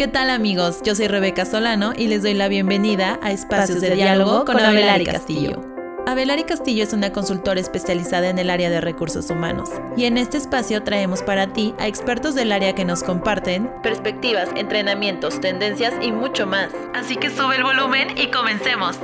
¿Qué tal amigos? Yo soy Rebeca Solano y les doy la bienvenida a Espacios, de, Diálogo con Abelari Castillo. Abelari Castillo es una consultora especializada en el área de recursos humanos y en este espacio traemos para ti a expertos del área que nos comparten perspectivas, entrenamientos, tendencias y mucho más. Así que sube el volumen y comencemos.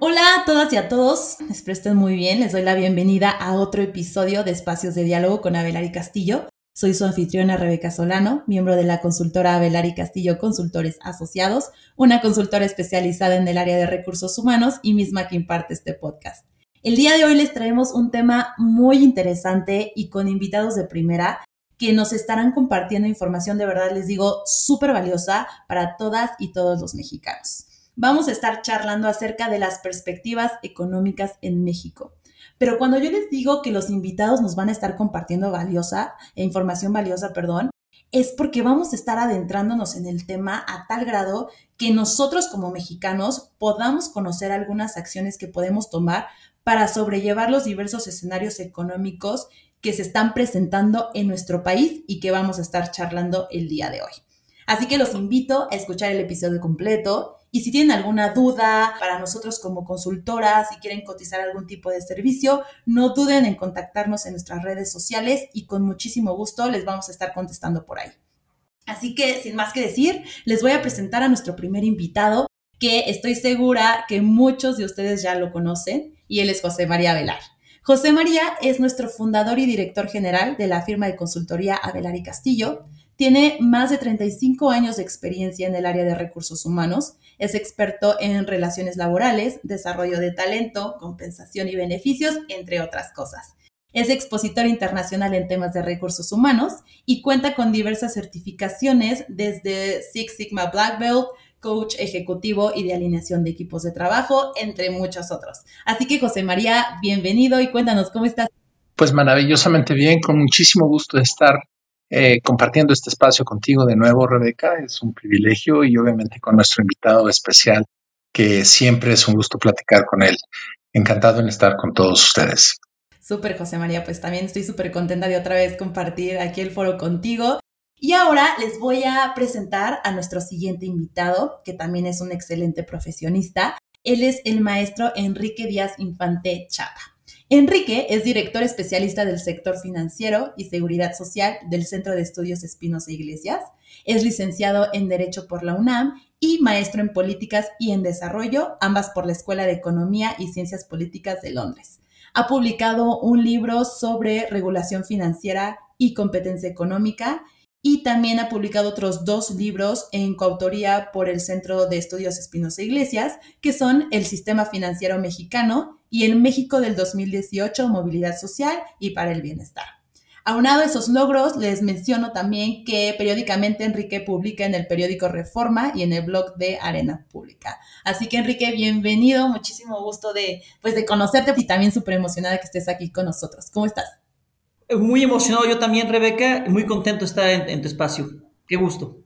Hola a todas y a todos, espero estén muy bien, les doy la bienvenida a otro episodio de Espacios de Diálogo con Abelari Castillo. Soy su anfitriona Rebeca Solano, miembro de la consultora Abelari Castillo Consultores Asociados, una consultora especializada en el área de recursos humanos y misma que imparte este podcast. El día de hoy les traemos un tema muy interesante y con invitados de primera que nos estarán compartiendo información de verdad, les digo, súper valiosa para todas y todos los mexicanos. Vamos a estar charlando acerca de las perspectivas económicas en México. Pero cuando yo les digo que los invitados nos van a estar compartiendo valiosa, información valiosa, perdón, es porque vamos a estar adentrándonos en el tema a tal grado que nosotros como mexicanos podamos conocer algunas acciones que podemos tomar para sobrellevar los diversos escenarios económicos que se están presentando en nuestro país y que vamos a estar charlando el día de hoy. Así que los invito a escuchar el episodio completo y si tienen alguna duda para nosotros como consultoras, si quieren cotizar algún tipo de servicio, no duden en contactarnos en nuestras redes sociales y con muchísimo gusto les vamos a estar contestando por ahí. Así que, sin más que decir, les voy a presentar a nuestro primer invitado, que estoy segura que muchos de ustedes ya lo conocen, y él es José María Velar. José María es nuestro fundador y director general de la firma de consultoría Avelar y Castillo. Tiene más de 35 años de experiencia en el área de recursos humanos es experto en relaciones laborales, desarrollo de talento, compensación y beneficios, entre otras cosas. Es expositor internacional en temas de recursos humanos y cuenta con diversas certificaciones desde Six Sigma Black Belt, coach ejecutivo y de alineación de equipos de trabajo, entre muchos otros. Así que José María, bienvenido y cuéntanos cómo estás. Pues maravillosamente bien, con muchísimo gusto de estar eh, compartiendo este espacio contigo de nuevo, Rebeca. Es un privilegio y obviamente con nuestro invitado especial, que siempre es un gusto platicar con él. Encantado en estar con todos ustedes. Súper, José María, pues también estoy súper contenta de otra vez compartir aquí el foro contigo. Y ahora les voy a presentar a nuestro siguiente invitado, que también es un excelente profesionista. Él es el maestro Enrique Díaz Infante Chapa. Enrique es director especialista del sector financiero y seguridad social del Centro de Estudios Espinos e Iglesias. Es licenciado en Derecho por la UNAM y maestro en Políticas y en Desarrollo, ambas por la Escuela de Economía y Ciencias Políticas de Londres. Ha publicado un libro sobre regulación financiera y competencia económica y también ha publicado otros dos libros en coautoría por el Centro de Estudios Espinosa Iglesias, que son El Sistema Financiero Mexicano y El México del 2018, Movilidad Social y para el Bienestar. Aunado a esos logros, les menciono también que periódicamente Enrique publica en el periódico Reforma y en el blog de Arena Pública. Así que Enrique, bienvenido, muchísimo gusto de, pues, de conocerte y también súper emocionada que estés aquí con nosotros. ¿Cómo estás? Muy emocionado yo también, Rebeca, muy contento de estar en, tu espacio. Qué gusto.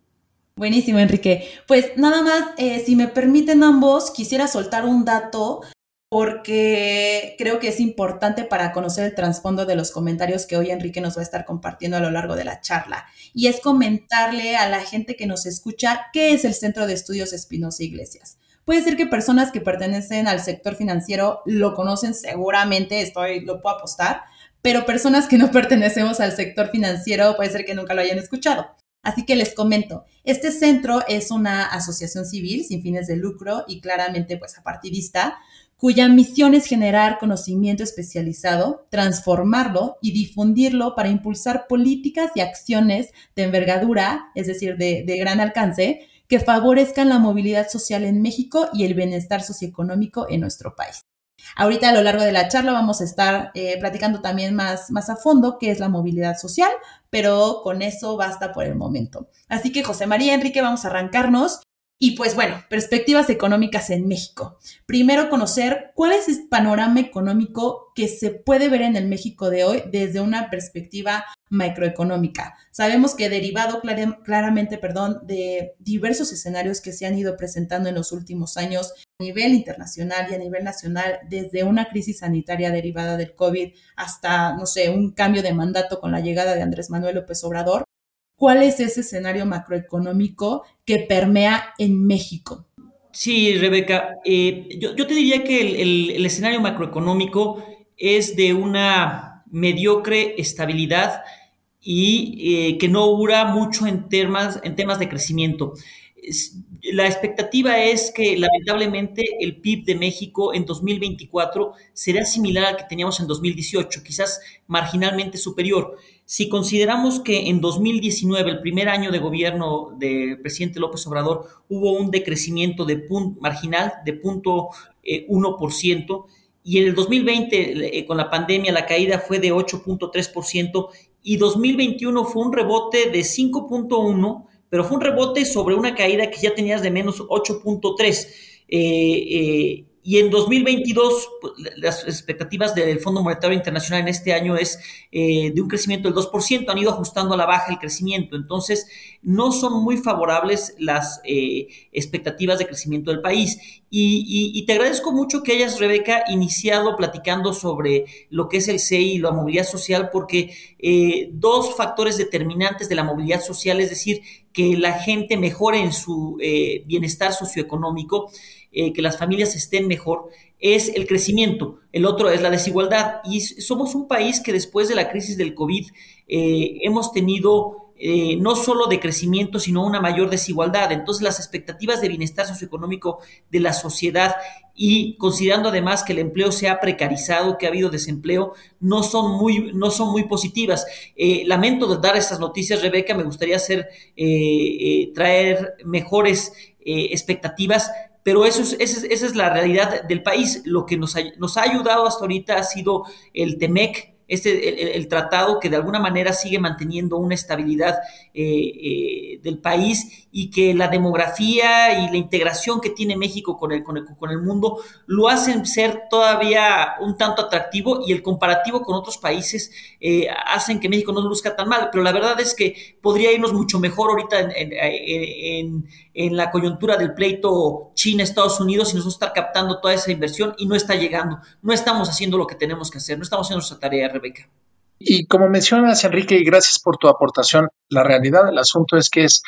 Buenísimo, Enrique. Pues nada más, eh, si me permiten ambos, quisiera soltar un dato porque creo que es importante para conocer el trasfondo de los comentarios que hoy Enrique nos va a estar compartiendo a lo largo de la charla. Y es comentarle a la gente que nos escucha qué es el Centro de Estudios Espinosa Iglesias. Puede ser que personas que pertenecen al sector financiero lo conocen seguramente, estoy, lo puedo apostar, pero personas que no pertenecemos al sector financiero puede ser que nunca lo hayan escuchado. Así que les comento, este centro es una asociación civil sin fines de lucro y claramente pues apartidista, cuya misión es generar conocimiento especializado, transformarlo y difundirlo para impulsar políticas y acciones de envergadura, es decir, de, gran alcance, que favorezcan la movilidad social en México y el bienestar socioeconómico en nuestro país. Ahorita a lo largo de la charla vamos a estar eh, platicando también más, más a fondo qué es la movilidad social, pero con eso basta por el momento. Así que José María Enrique, vamos a arrancarnos. Y pues bueno, perspectivas económicas en México. Primero conocer cuál es el panorama económico que se puede ver en el México de hoy desde una perspectiva macroeconómica. Sabemos que derivado claramente, perdón, de diversos escenarios que se han ido presentando en los últimos años a nivel internacional y a nivel nacional, desde una crisis sanitaria derivada del COVID hasta, no sé, un cambio de mandato con la llegada de Andrés Manuel López Obrador, ¿Cuál es ese escenario macroeconómico que permea en México? Sí, Rebeca, eh, yo, te diría que el, escenario macroeconómico es de una mediocre estabilidad y eh, que no augura mucho en temas, en temas de crecimiento la expectativa es que lamentablemente el PIB de México en 2024 será similar al que teníamos en 2018, quizás marginalmente superior. Si consideramos que en 2019, el primer año de gobierno del presidente López Obrador, hubo un decrecimiento de punto, marginal de punto eh, 1%, y en el 2020, eh, con la pandemia, la caída fue de 8.3%, y 2021 fue un rebote de 5.1%, pero fue un rebote sobre una caída que ya tenías de menos 8.3. Eh, eh, y en 2022, pues, las expectativas del Fondo Monetario Internacional en este año es eh, de un crecimiento del 2%, han ido ajustando a la baja el crecimiento, entonces no son muy favorables las expectativas de crecimiento del país. Y, te agradezco mucho que hayas, Rebeca, iniciado platicando sobre lo que es el CEI y la movilidad social, porque dos factores determinantes de la movilidad social, es decir, que la gente mejore en su eh, bienestar socioeconómico, eh, que las familias estén mejor, es el crecimiento. El otro es la desigualdad. Y somos un país que después de la crisis del COVID eh, hemos tenido eh, no solo de crecimiento, sino una mayor desigualdad. Entonces, las expectativas de bienestar socioeconómico de la sociedad y considerando además que el empleo se ha precarizado, que ha habido desempleo, no son muy, no son muy positivas. Lamento dar estas noticias, Rebeca, me gustaría hacer, traer mejores expectativas, pero eso es, esa, es, la realidad del país. Lo que nos nos ha ayudado hasta ahorita ha sido el TEMEC, este, el, tratado que de alguna manera sigue manteniendo una estabilidad eh, eh, del país y que la demografía y la integración que tiene México con el, con el, mundo lo hacen ser todavía un tanto atractivo y el comparativo con otros países eh, hacen que México no luzca tan mal, pero la verdad es que podría irnos mucho mejor ahorita en, en la coyuntura del pleito China-Estados Unidos y nosotros estar captando toda esa inversión y no está llegando, no estamos haciendo lo que tenemos que hacer, no estamos haciendo nuestra tarea Y como mencionas, Enrique, y gracias por tu aportación, la realidad del asunto es que es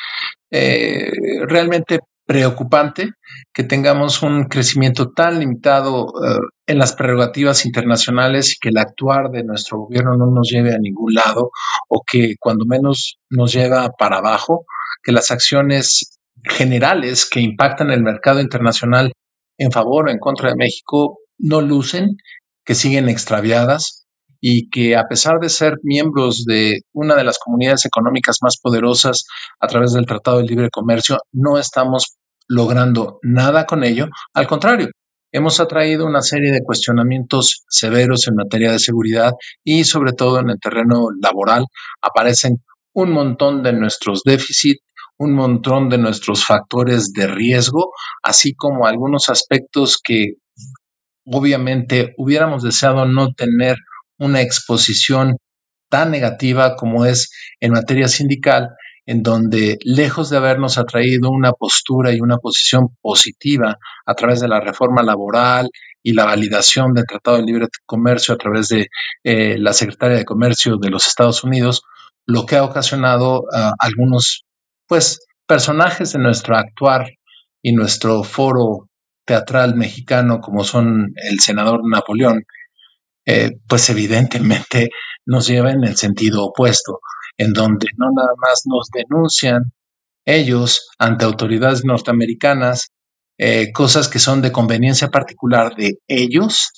eh, realmente preocupante que tengamos un crecimiento tan limitado eh, en las prerrogativas internacionales y que el actuar de nuestro gobierno no nos lleve a ningún lado o que cuando menos nos lleva para abajo, que las acciones generales que impactan el mercado internacional en favor o en contra de México no lucen, que siguen extraviadas y que a pesar de ser miembros de una de las comunidades económicas más poderosas a través del Tratado de Libre Comercio, no estamos logrando nada con ello. Al contrario, hemos atraído una serie de cuestionamientos severos en materia de seguridad y sobre todo en el terreno laboral aparecen un montón de nuestros déficits, un montón de nuestros factores de riesgo, así como algunos aspectos que obviamente hubiéramos deseado no tener una exposición tan negativa como es en materia sindical, en donde lejos de habernos atraído una postura y una posición positiva a través de la reforma laboral y la validación del Tratado de Libre Comercio a través de eh, la Secretaria de Comercio de los Estados Unidos, lo que ha ocasionado a algunos pues personajes de nuestro actuar y nuestro foro teatral mexicano como son el senador Napoleón eh, pues evidentemente nos lleva en el sentido opuesto, en donde no nada más nos denuncian ellos ante autoridades norteamericanas eh, cosas que son de conveniencia particular de ellos,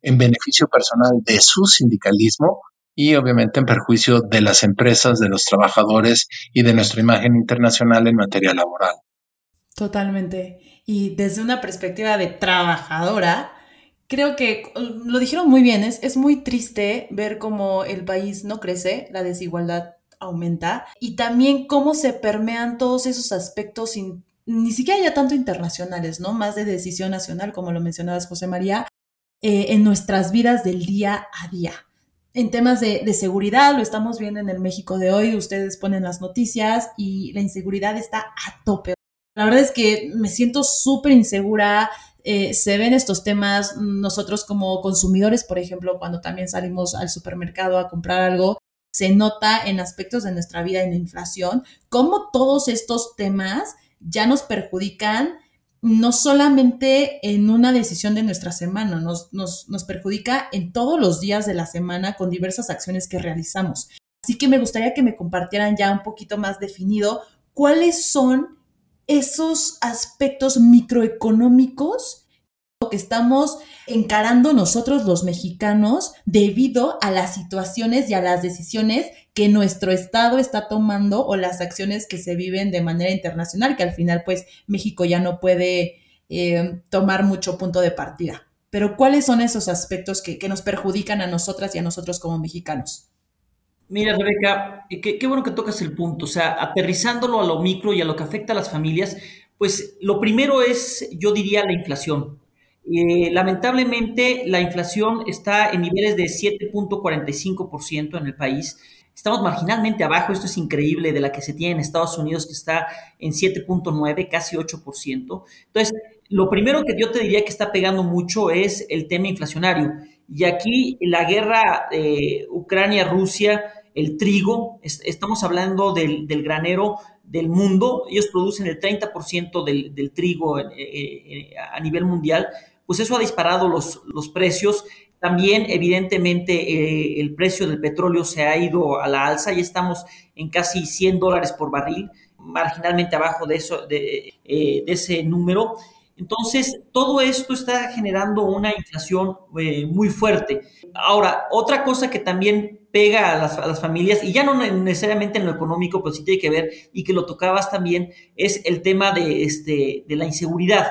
en beneficio personal de su sindicalismo y obviamente en perjuicio de las empresas, de los trabajadores y de nuestra imagen internacional en materia laboral. Totalmente. Y desde una perspectiva de trabajadora, creo que mm, lo dijeron muy bien, es, es muy triste ver cómo el país no crece, la desigualdad aumenta y también cómo se permean todos esos aspectos sin, ni siquiera ya tanto internacionales, ¿no? Más de decisión nacional, como lo mencionabas, José María, eh, en nuestras vidas del día a día. En temas de, de, seguridad, lo estamos viendo en el México de hoy, ustedes ponen las noticias y la inseguridad está a tope. La verdad es que me siento súper insegura, eh, se ven estos temas nosotros como consumidores, por ejemplo, cuando también salimos al supermercado a comprar algo, se nota en aspectos de nuestra vida, en la inflación, cómo todos estos temas ya nos perjudican no solamente en una decisión de nuestra semana, nos, nos, nos, perjudica en todos los días de la semana con diversas acciones que realizamos. Así que me gustaría que me compartieran ya un poquito más definido cuáles son esos aspectos microeconómicos que estamos encarando nosotros los mexicanos debido a las situaciones y a las decisiones que nuestro Estado está tomando o las acciones que se viven de manera internacional, que al final pues México ya no puede eh, tomar mucho punto de partida. Pero ¿cuáles son esos aspectos que, que nos perjudican a nosotras y a nosotros como mexicanos? Mira, Rebeca, qué, qué, bueno que tocas el punto. O sea, aterrizándolo a lo micro y a lo que afecta a las familias, pues lo primero es, yo diría, la inflación. Eh, lamentablemente, la inflación está en niveles de 7.45% en el país. Estamos marginalmente abajo, esto es increíble, de la que se tiene en Estados Unidos, que está en 7.9, casi 8%. Entonces, lo primero que yo te diría que está pegando mucho es el tema inflacionario. Y aquí la guerra eh, Ucrania-Rusia, el trigo, estamos hablando del, del granero del mundo, ellos producen el 30% del, del trigo eh, eh, a nivel mundial, pues eso ha disparado los, los precios. También, evidentemente, el precio del petróleo se ha ido a la alza y estamos en casi 100 dólares por barril, marginalmente abajo de, eso, de ese número. Entonces, todo esto está generando una inflación eh, muy fuerte. Ahora, otra cosa que también pega a las, familias, y ya no necesariamente en lo económico, pero sí tiene que ver, y que lo tocabas también, es el tema de, este, de la inseguridad.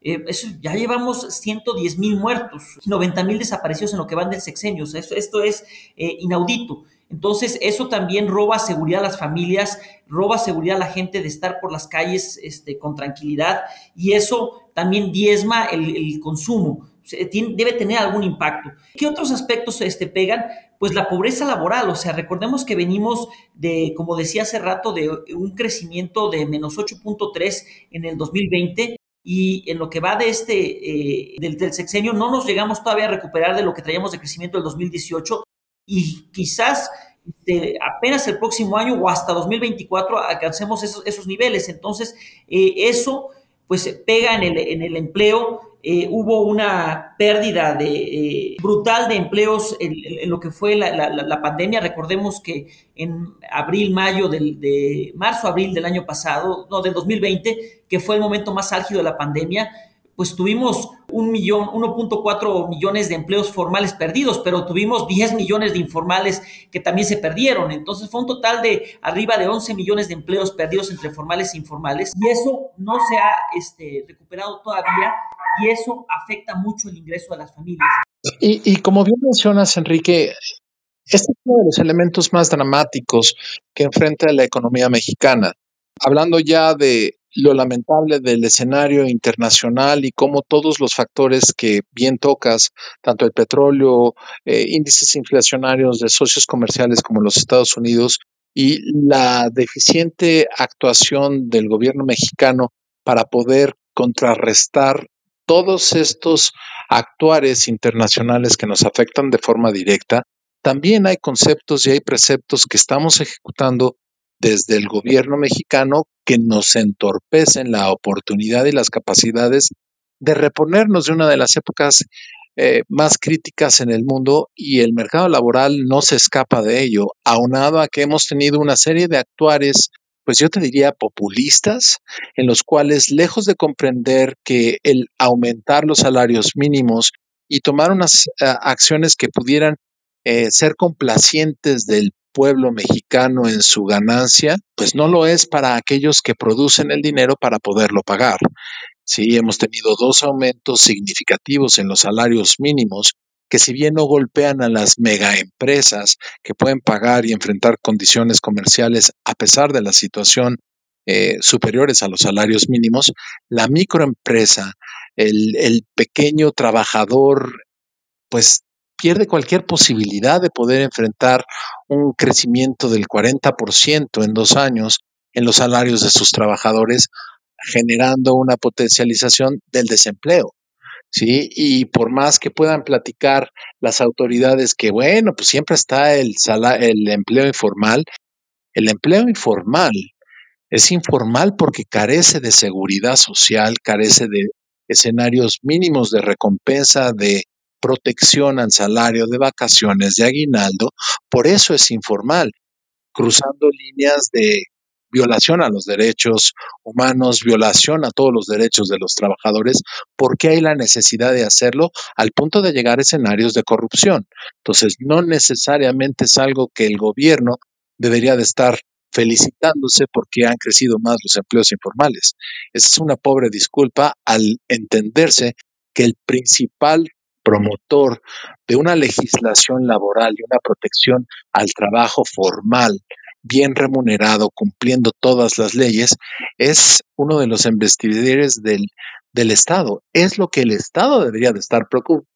Eh, eso, ya llevamos 110 mil muertos, 90 mil desaparecidos en lo que van del sexenio. Eso, esto es eh, inaudito. Entonces, eso también roba seguridad a las familias, roba seguridad a la gente de estar por las calles este, con tranquilidad y eso también diezma el, consumo. Debe tener algún impacto. ¿Qué otros aspectos este, pegan? Pues la pobreza laboral, o sea, recordemos que venimos de, como decía hace rato, de un crecimiento de menos 8.3 en el 2020 y en lo que va de este, eh, del, del, sexenio, no nos llegamos todavía a recuperar de lo que traíamos de crecimiento del 2018 y quizás este, apenas el próximo año o hasta 2024 alcancemos esos, esos niveles. Entonces, eh, eso pues pega en el, en el empleo. Eh, hubo una pérdida de, eh, brutal de empleos en, en, lo que fue la, la, la, pandemia. Recordemos que en abril, mayo, del, de marzo, abril del año pasado, no, del 2020, que fue el momento más álgido de la pandemia, pues tuvimos un millón, 1.4 millones de empleos formales perdidos, pero tuvimos 10 millones de informales que también se perdieron. Entonces fue un total de arriba de 11 millones de empleos perdidos entre formales e informales y eso no se ha este, recuperado todavía y eso afecta mucho el ingreso de las familias. Y, y como bien mencionas, Enrique, este es uno de los elementos más dramáticos que enfrenta la economía mexicana. Hablando ya de lo lamentable del escenario internacional y cómo todos los factores que bien tocas, tanto el petróleo, eh, índices inflacionarios de socios comerciales como los Estados Unidos y la deficiente actuación del gobierno mexicano para poder contrarrestar todos estos actuares internacionales que nos afectan de forma directa, también hay conceptos y hay preceptos que estamos ejecutando desde el gobierno mexicano que nos entorpecen la oportunidad y las capacidades de reponernos de una de las épocas eh, más críticas en el mundo y el mercado laboral no se escapa de ello, aunado a que hemos tenido una serie de actuares, pues yo te diría populistas, en los cuales, lejos de comprender que el aumentar los salarios mínimos y tomar unas uh, acciones que pudieran eh, ser complacientes del pueblo mexicano en su ganancia, pues no lo es para aquellos que producen el dinero para poderlo pagar. Sí, hemos tenido dos aumentos significativos en los salarios mínimos que si bien no golpean a las megaempresas que pueden pagar y enfrentar condiciones comerciales a pesar de la situación eh, superiores a los salarios mínimos, la microempresa, el, el pequeño trabajador, pues pierde cualquier posibilidad de poder enfrentar un crecimiento del 40% en dos años en los salarios de sus trabajadores, generando una potencialización del desempleo. ¿sí? Y por más que puedan platicar las autoridades que, bueno, pues siempre está el, el empleo informal, el empleo informal es informal porque carece de seguridad social, carece de escenarios mínimos de recompensa, de protección al salario, de vacaciones, de aguinaldo, por eso es informal, cruzando líneas de violación a los derechos humanos, violación a todos los derechos de los trabajadores, porque hay la necesidad de hacerlo al punto de llegar a escenarios de corrupción. Entonces, no necesariamente es algo que el gobierno debería de estar felicitándose porque han crecido más los empleos informales. Esa es una pobre disculpa al entenderse que el principal promotor de una legislación laboral y una protección al trabajo formal, bien remunerado, cumpliendo todas las leyes, es uno de los investigadores del, del Estado. Es lo que el Estado debería de estar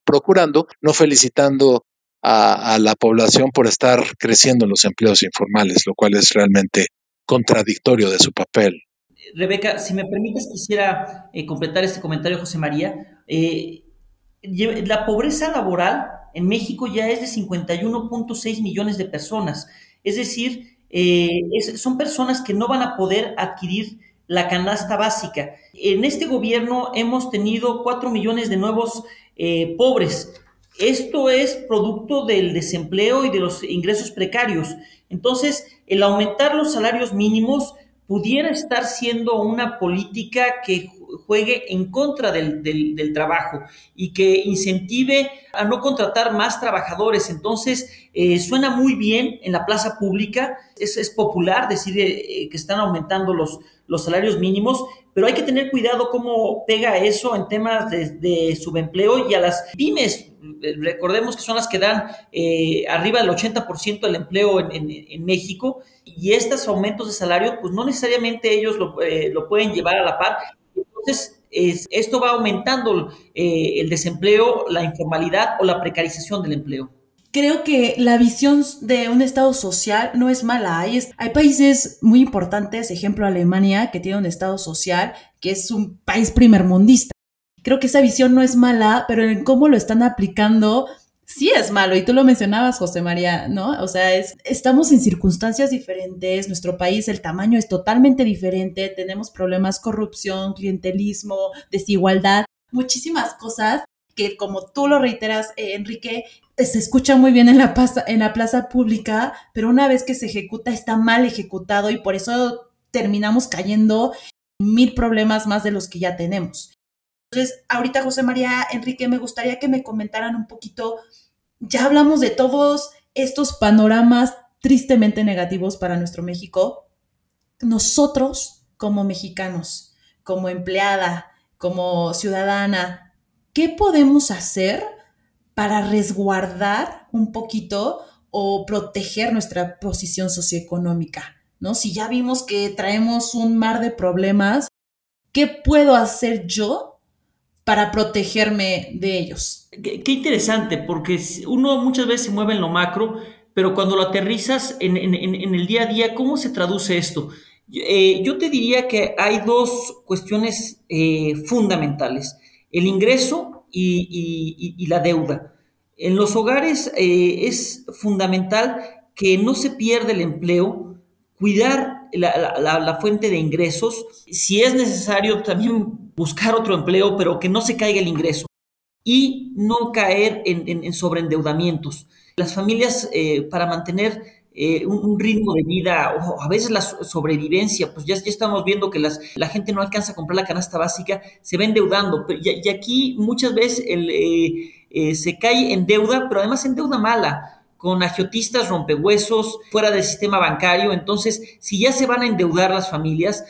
procurando, no felicitando a, la población por estar creciendo los empleos informales, lo cual es realmente contradictorio de su papel. Rebeca, si me permites, quisiera eh, completar este comentario, José María. Eh, la pobreza laboral en México ya es de 51.6 millones de personas. Es decir, eh, son personas que no van a poder adquirir la canasta básica. En este gobierno hemos tenido 4 millones de nuevos pobres. Esto es producto del desempleo y de los ingresos precarios. Entonces, el aumentar los salarios mínimos pudiera estar siendo una política que juegue en contra del, trabajo y que incentive a no contratar más trabajadores. Entonces, eh, suena muy bien en la plaza pública, es, es popular decir eh, que están aumentando los, los salarios mínimos, pero hay que tener cuidado cómo pega eso en temas de, subempleo y a las pymes. Recordemos que son las que dan eh, arriba del 80% del empleo en, México y estos aumentos de salario, pues no necesariamente ellos lo, eh, pueden llevar a la par. Entonces, esto va aumentando eh, el desempleo, la informalidad o la precarización del empleo creo que la visión de un Estado social no es mala. Hay, hay países muy importantes, ejemplo Alemania, que tiene un Estado social, que es un país primermundista. Creo que esa visión no es mala, pero en cómo lo están aplicando sí es malo. Y tú lo mencionabas, José María, ¿no? O sea, es, estamos en circunstancias diferentes, nuestro país, el tamaño es totalmente diferente, tenemos problemas, corrupción, clientelismo, desigualdad, muchísimas cosas que como tú lo reiteras, eh, Enrique, se escucha muy bien en la, plaza, en la plaza pública, pero una vez que se ejecuta está mal ejecutado y por eso terminamos cayendo en mil problemas más de los que ya tenemos. Entonces, ahorita José María, Enrique, me gustaría que me comentaran un poquito, ya hablamos de todos estos panoramas tristemente negativos para nuestro México. Nosotros, como mexicanos, como empleada, como ciudadana, ¿qué podemos hacer para resguardar un poquito o proteger nuestra posición socioeconómica, ¿no? Si ya vimos que traemos un mar de problemas, ¿qué puedo hacer yo para protegerme de ellos? Qué, interesante, porque uno muchas veces se mueve en lo macro, pero cuando lo aterrizas en, el día a día, ¿cómo se traduce esto? Eh, yo te diría que hay dos cuestiones eh, fundamentales, el ingreso y, la deuda. En los hogares eh, es fundamental que no se pierda el empleo, cuidar la, fuente de ingresos, si es necesario también buscar otro empleo, pero que no se caiga el ingreso y no caer en, sobreendeudamientos. Las familias eh, para mantener eh, un, ritmo de vida o a veces la sobrevivencia, pues ya, estamos viendo que la gente no alcanza a comprar la canasta básica, se va endeudando. Y, aquí muchas veces eh, se cae en deuda, pero además en deuda mala con agiotistas, rompehuesos, fuera del sistema bancario. Entonces, si ya se van a endeudar las familias,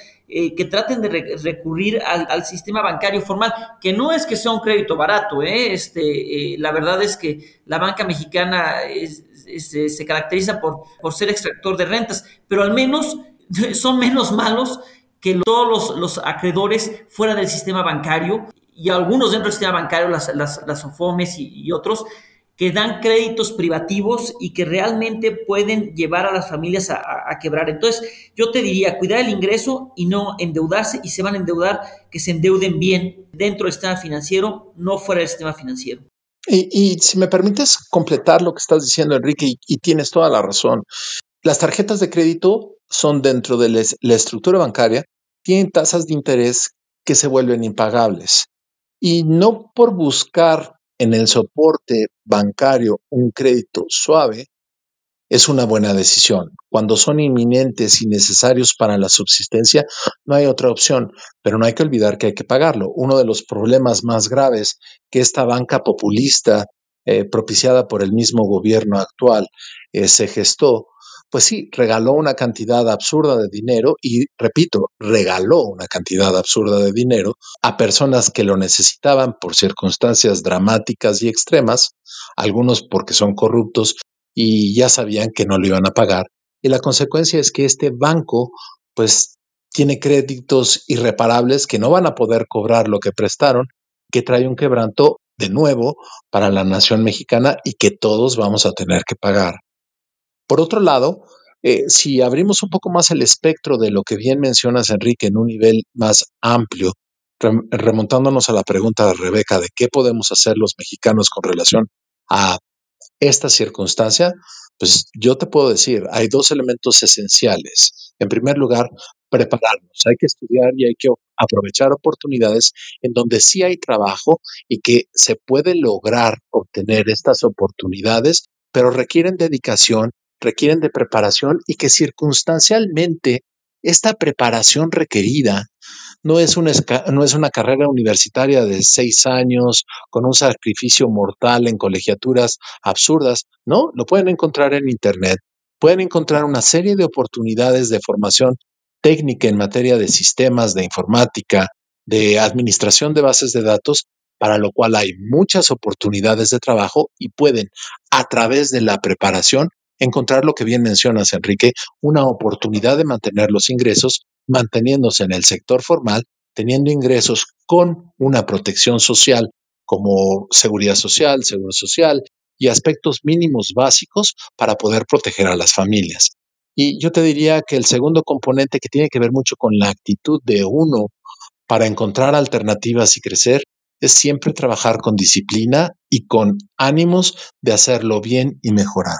que traten de recurrir al, sistema bancario formal, que no es que sea un crédito barato, este, la verdad es que la banca mexicana es, se, caracteriza por, por ser extractor de rentas, pero al menos son menos malos que todos los, acreedores fuera del sistema bancario y algunos dentro del sistema bancario, las, las, OFOMES y, otros, que dan créditos privativos y que realmente pueden llevar a las familias a, quebrar. Entonces, yo te diría, cuidar el ingreso y no endeudarse, y se van a endeudar, que se endeuden bien dentro del sistema financiero, no fuera del sistema financiero. Y, si me permites completar lo que estás diciendo, Enrique, y, tienes toda la razón, las tarjetas de crédito son dentro de la estructura bancaria, tienen tasas de interés que se vuelven impagables. Y no por buscar en el soporte bancario un crédito suave, es una buena decisión. Cuando son inminentes y necesarios para la subsistencia, no hay otra opción, pero no hay que olvidar que hay que pagarlo. Uno de los problemas más graves que esta banca populista, eh, propiciada por el mismo gobierno actual, eh, se gestó pues sí, regaló una cantidad absurda de dinero y, repito, regaló una cantidad absurda de dinero a personas que lo necesitaban por circunstancias dramáticas y extremas, algunos porque son corruptos y ya sabían que no lo iban a pagar. Y la consecuencia es que este banco, pues, tiene créditos irreparables que no van a poder cobrar lo que prestaron, que trae un quebranto de nuevo para la nación mexicana y que todos vamos a tener que pagar. Por otro lado, eh, si abrimos un poco más el espectro de lo que bien mencionas, Enrique, en un nivel más amplio, remontándonos a la pregunta de Rebeca de qué podemos hacer los mexicanos con relación a esta circunstancia, pues yo te puedo decir, hay dos elementos esenciales. En primer lugar, prepararnos. Hay que estudiar y hay que aprovechar oportunidades en donde sí hay trabajo y que se puede lograr obtener estas oportunidades, pero requieren dedicación requieren de preparación y que circunstancialmente esta preparación requerida no es, una, no es una carrera universitaria de seis años con un sacrificio mortal en colegiaturas absurdas, no, lo pueden encontrar en Internet. Pueden encontrar una serie de oportunidades de formación técnica en materia de sistemas, de informática, de administración de bases de datos, para lo cual hay muchas oportunidades de trabajo y pueden, a través de la preparación, encontrar lo que bien mencionas, Enrique, una oportunidad de mantener los ingresos, manteniéndose en el sector formal, teniendo ingresos con una protección social como seguridad social, seguro social y aspectos mínimos básicos para poder proteger a las familias. Y yo te diría que el segundo componente que tiene que ver mucho con la actitud de uno para encontrar alternativas y crecer es siempre trabajar con disciplina y con ánimos de hacerlo bien y mejorar.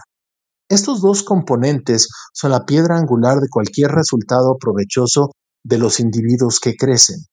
Estos dos componentes son la piedra angular de cualquier resultado provechoso de los individuos que crecen.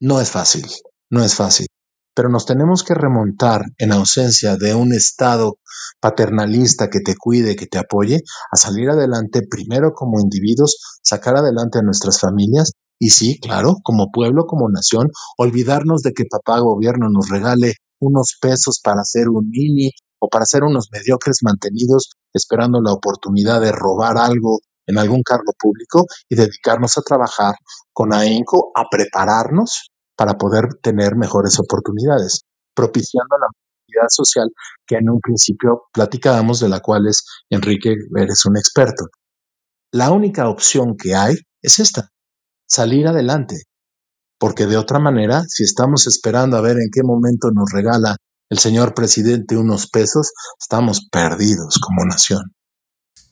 No es fácil, no es fácil, pero nos tenemos que remontar en ausencia de un Estado paternalista que te cuide, que te apoye, a salir adelante primero como individuos, sacar adelante a nuestras familias y sí, claro, como pueblo, como nación, olvidarnos de que papá gobierno nos regale unos pesos para hacer un mini o para ser unos mediocres mantenidos esperando la oportunidad de robar algo en algún cargo público y dedicarnos a trabajar con ahínco, a prepararnos para poder tener mejores oportunidades, propiciando la movilidad social que en un principio platicábamos, de la cual es Enrique, eres un experto. La única opción que hay es esta, salir adelante, porque de otra manera, si estamos esperando a ver en qué momento nos regala el señor presidente unos pesos, estamos perdidos como nación.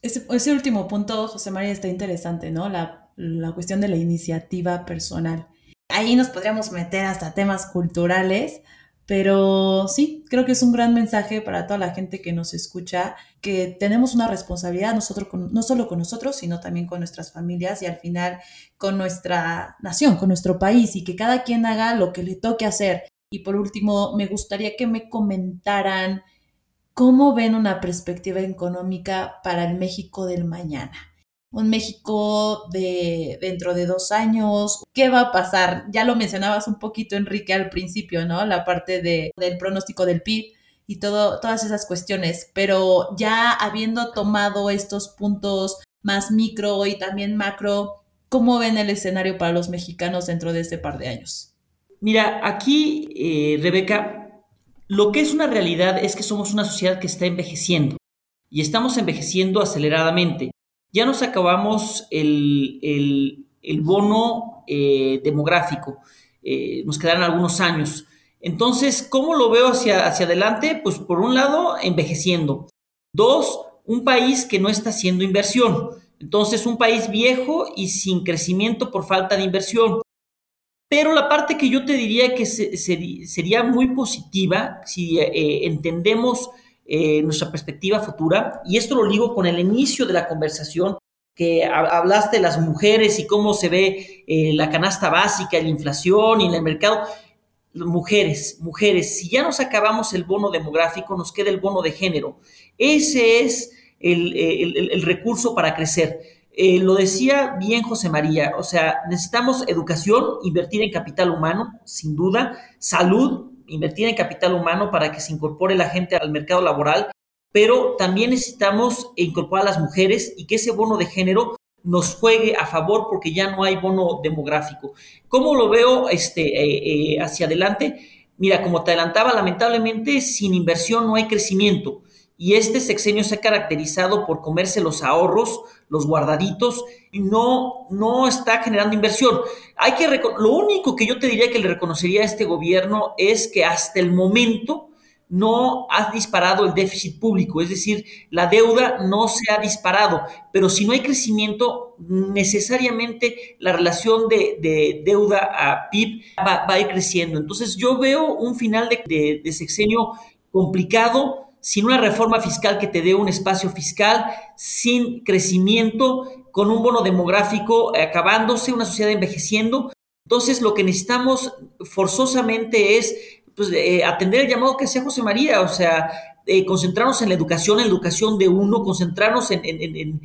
Ese, último punto, José María, está interesante, ¿no? La, la cuestión de la iniciativa personal. Ahí nos podríamos meter hasta temas culturales, pero sí, creo que es un gran mensaje para toda la gente que nos escucha, que tenemos una responsabilidad nosotros no solo con nosotros, sino también con nuestras familias y al final con nuestra nación, con nuestro país, y que cada quien haga lo que le toque hacer. Y por último, me gustaría que me comentaran cómo ven una perspectiva económica para el México del mañana. Un México de dentro de dos años, ¿qué va a pasar? Ya lo mencionabas un poquito, Enrique, al principio, ¿no? La parte de, del pronóstico del PIB y todo, todas esas cuestiones, pero ya habiendo tomado estos puntos más micro y también macro, ¿cómo ven el escenario para los mexicanos dentro de este par de años? Mira, aquí, eh, Rebeca, lo que es una realidad es que somos una sociedad que está envejeciendo y estamos envejeciendo aceleradamente. Ya nos acabamos el, bono eh, demográfico, eh, nos quedaron algunos años. Entonces, ¿cómo lo veo hacia, hacia adelante? Pues por un lado, envejeciendo. Dos, un país que no está haciendo inversión. Entonces, un país viejo y sin crecimiento por falta de inversión. Pero la parte que yo te diría que sería muy positiva si eh, entendemos eh, nuestra perspectiva futura, y esto lo ligo con el inicio de la conversación, que hablaste de las mujeres y cómo se ve eh, la canasta básica, la inflación y en el mercado. Mujeres, mujeres, si ya nos acabamos el bono demográfico, nos queda el bono de género. Ese es el recurso para crecer. Eh, lo decía bien José María, o sea, necesitamos educación, invertir en capital humano, sin duda, salud, invertir en capital humano para que se incorpore la gente al mercado laboral, pero también necesitamos incorporar a las mujeres y que ese bono de género nos juegue a favor porque ya no hay bono demográfico. ¿Cómo lo veo este, eh, eh, hacia adelante? Mira, como te adelantaba, lamentablemente sin inversión no hay crecimiento y este sexenio se ha caracterizado por comerse los ahorros, los guardaditos, y no, no está generando inversión. Hay que lo único que yo te diría que le reconocería a este gobierno es que hasta el momento no ha disparado el déficit público, es decir, la deuda no se ha disparado, pero si no hay crecimiento, necesariamente la relación de, deuda a PIB va, a ir creciendo. Entonces yo veo un final de sexenio complicado, sin una reforma fiscal que te dé un espacio fiscal, sin crecimiento, con un bono demográfico acabándose, una sociedad envejeciendo. Entonces, lo que necesitamos forzosamente es pues, eh, atender el llamado que hacía José María, o sea, eh, concentrarnos en la educación, en la educación de uno, concentrarnos en,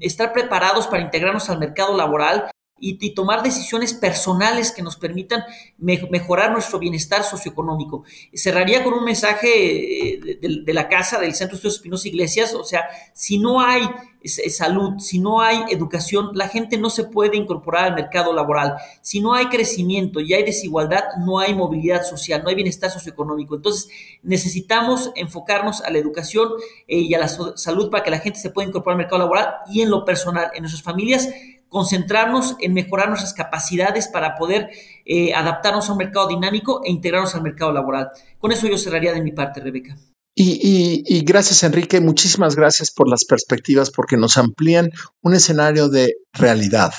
estar preparados para integrarnos al mercado laboral y, tomar decisiones personales que nos permitan mejorar nuestro bienestar socioeconómico. Cerraría con un mensaje eh, de, la casa del Centro de Estudios Espinosa Iglesias, o sea, si no hay salud, si no hay educación, la gente no se puede incorporar al mercado laboral. Si no hay crecimiento y hay desigualdad, no hay movilidad social, no hay bienestar socioeconómico. Entonces, necesitamos enfocarnos a la educación eh, y a la salud para que la gente se pueda incorporar al mercado laboral y en lo personal, en nuestras familias, concentrarnos en mejorar nuestras capacidades para poder eh, adaptarnos a un mercado dinámico e integrarnos al mercado laboral. Con eso yo cerraría de mi parte, Rebeca. Y, gracias, Enrique. Muchísimas gracias por las perspectivas porque nos amplían un escenario de realidad.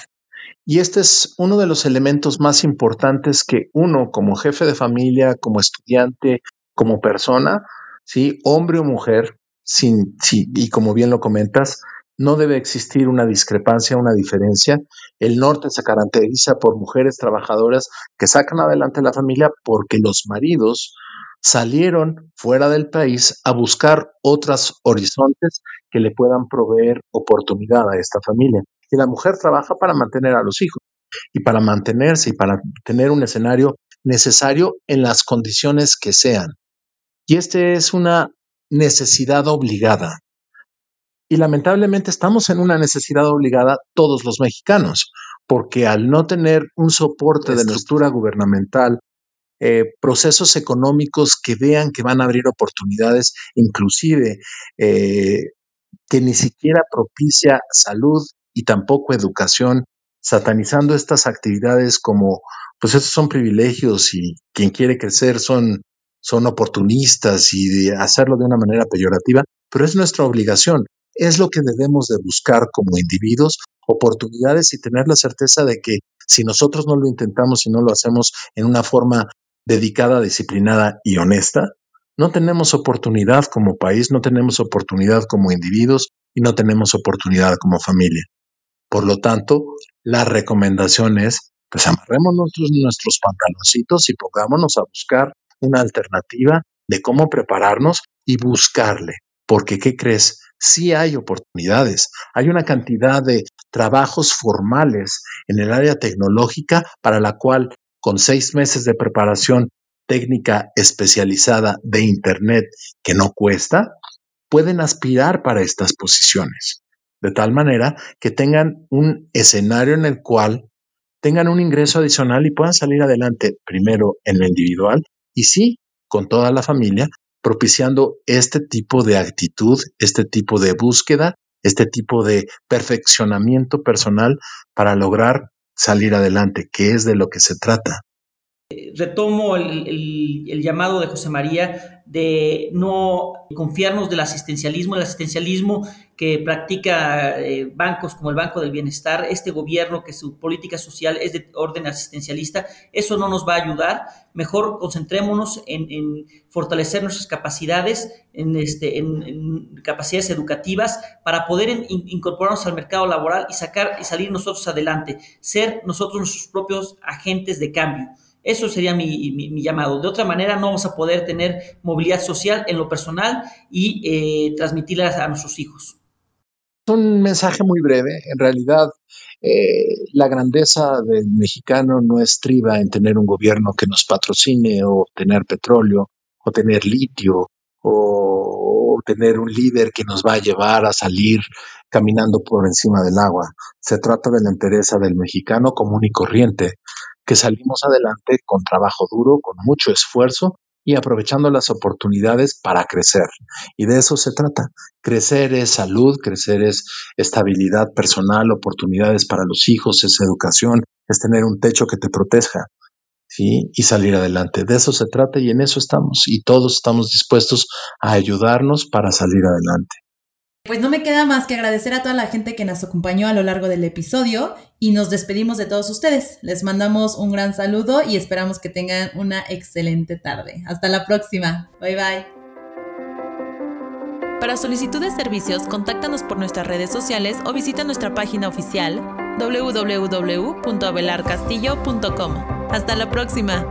Y este es uno de los elementos más importantes que uno como jefe de familia, como estudiante, como persona, ¿sí? hombre o mujer, sí, y como bien lo comentas, no debe existir una discrepancia, una diferencia. El norte se caracteriza por mujeres trabajadoras que sacan adelante la familia porque los maridos salieron fuera del país a buscar otros horizontes que le puedan proveer oportunidad a esta familia. Y la mujer trabaja para mantener a los hijos y para mantenerse y para tener un escenario necesario en las condiciones que sean. Y este es una necesidad obligada. Y lamentablemente estamos en una necesidad obligada todos los mexicanos, porque al no tener un soporte de estructura gubernamental, eh, procesos económicos que vean que van a abrir oportunidades, inclusive eh, que ni siquiera propicia salud y tampoco educación, satanizando estas actividades como, pues esos son privilegios y quien quiere crecer son, son oportunistas y de hacerlo de una manera peyorativa, pero es nuestra obligación es lo que debemos de buscar como individuos, oportunidades y tener la certeza de que si nosotros no lo intentamos y no lo hacemos en una forma dedicada, disciplinada y honesta, no tenemos oportunidad como país, no tenemos oportunidad como individuos y no tenemos oportunidad como familia. Por lo tanto, la recomendación es, pues amarremos nuestros, nuestros pantaloncitos y pongámonos a buscar una alternativa de cómo prepararnos y buscarle. Porque, ¿qué crees? Sí hay oportunidades. Hay una cantidad de trabajos formales en el área tecnológica para la cual con seis meses de preparación técnica especializada de Internet que no cuesta, pueden aspirar para estas posiciones, de tal manera que tengan un escenario en el cual tengan un ingreso adicional y puedan salir adelante primero en lo individual y sí, con toda la familia, propiciando este tipo de actitud, este tipo de búsqueda, este tipo de perfeccionamiento personal para lograr salir adelante, que es de lo que se trata. Retomo el, llamado de José María de no confiarnos del asistencialismo, el asistencialismo que practica eh, bancos como el Banco del Bienestar, este gobierno que su política social es de orden asistencialista, eso no nos va a ayudar. Mejor concentrémonos en, fortalecer nuestras capacidades, en, este, en, capacidades educativas para poder incorporarnos al mercado laboral y sacar y salir nosotros adelante, ser nosotros nuestros propios agentes de cambio. Eso sería mi, llamado. De otra manera, no vamos a poder tener movilidad social en lo personal y eh, transmitirla a nuestros hijos. Un mensaje muy breve. En realidad, eh, la grandeza del mexicano no estriba en tener un gobierno que nos patrocine o tener petróleo o tener litio o, o tener un líder que nos va a llevar a salir caminando por encima del agua. Se trata de la entereza del mexicano común y corriente que salimos adelante con trabajo duro, con mucho esfuerzo y aprovechando las oportunidades para crecer. Y de eso se trata. Crecer es salud, crecer es estabilidad personal, oportunidades para los hijos, es educación, es tener un techo que te proteja. ¿Sí? Y salir adelante. De eso se trata y en eso estamos. Y todos estamos dispuestos a ayudarnos para salir adelante. Pues no me queda más que agradecer a toda la gente que nos acompañó a lo largo del episodio y nos despedimos de todos ustedes. Les mandamos un gran saludo y esperamos que tengan una excelente tarde. Hasta la próxima. Bye bye. Para solicitud de servicios, contáctanos por nuestras redes sociales o visita nuestra página oficial www.abelarcastillo.com. Hasta la próxima.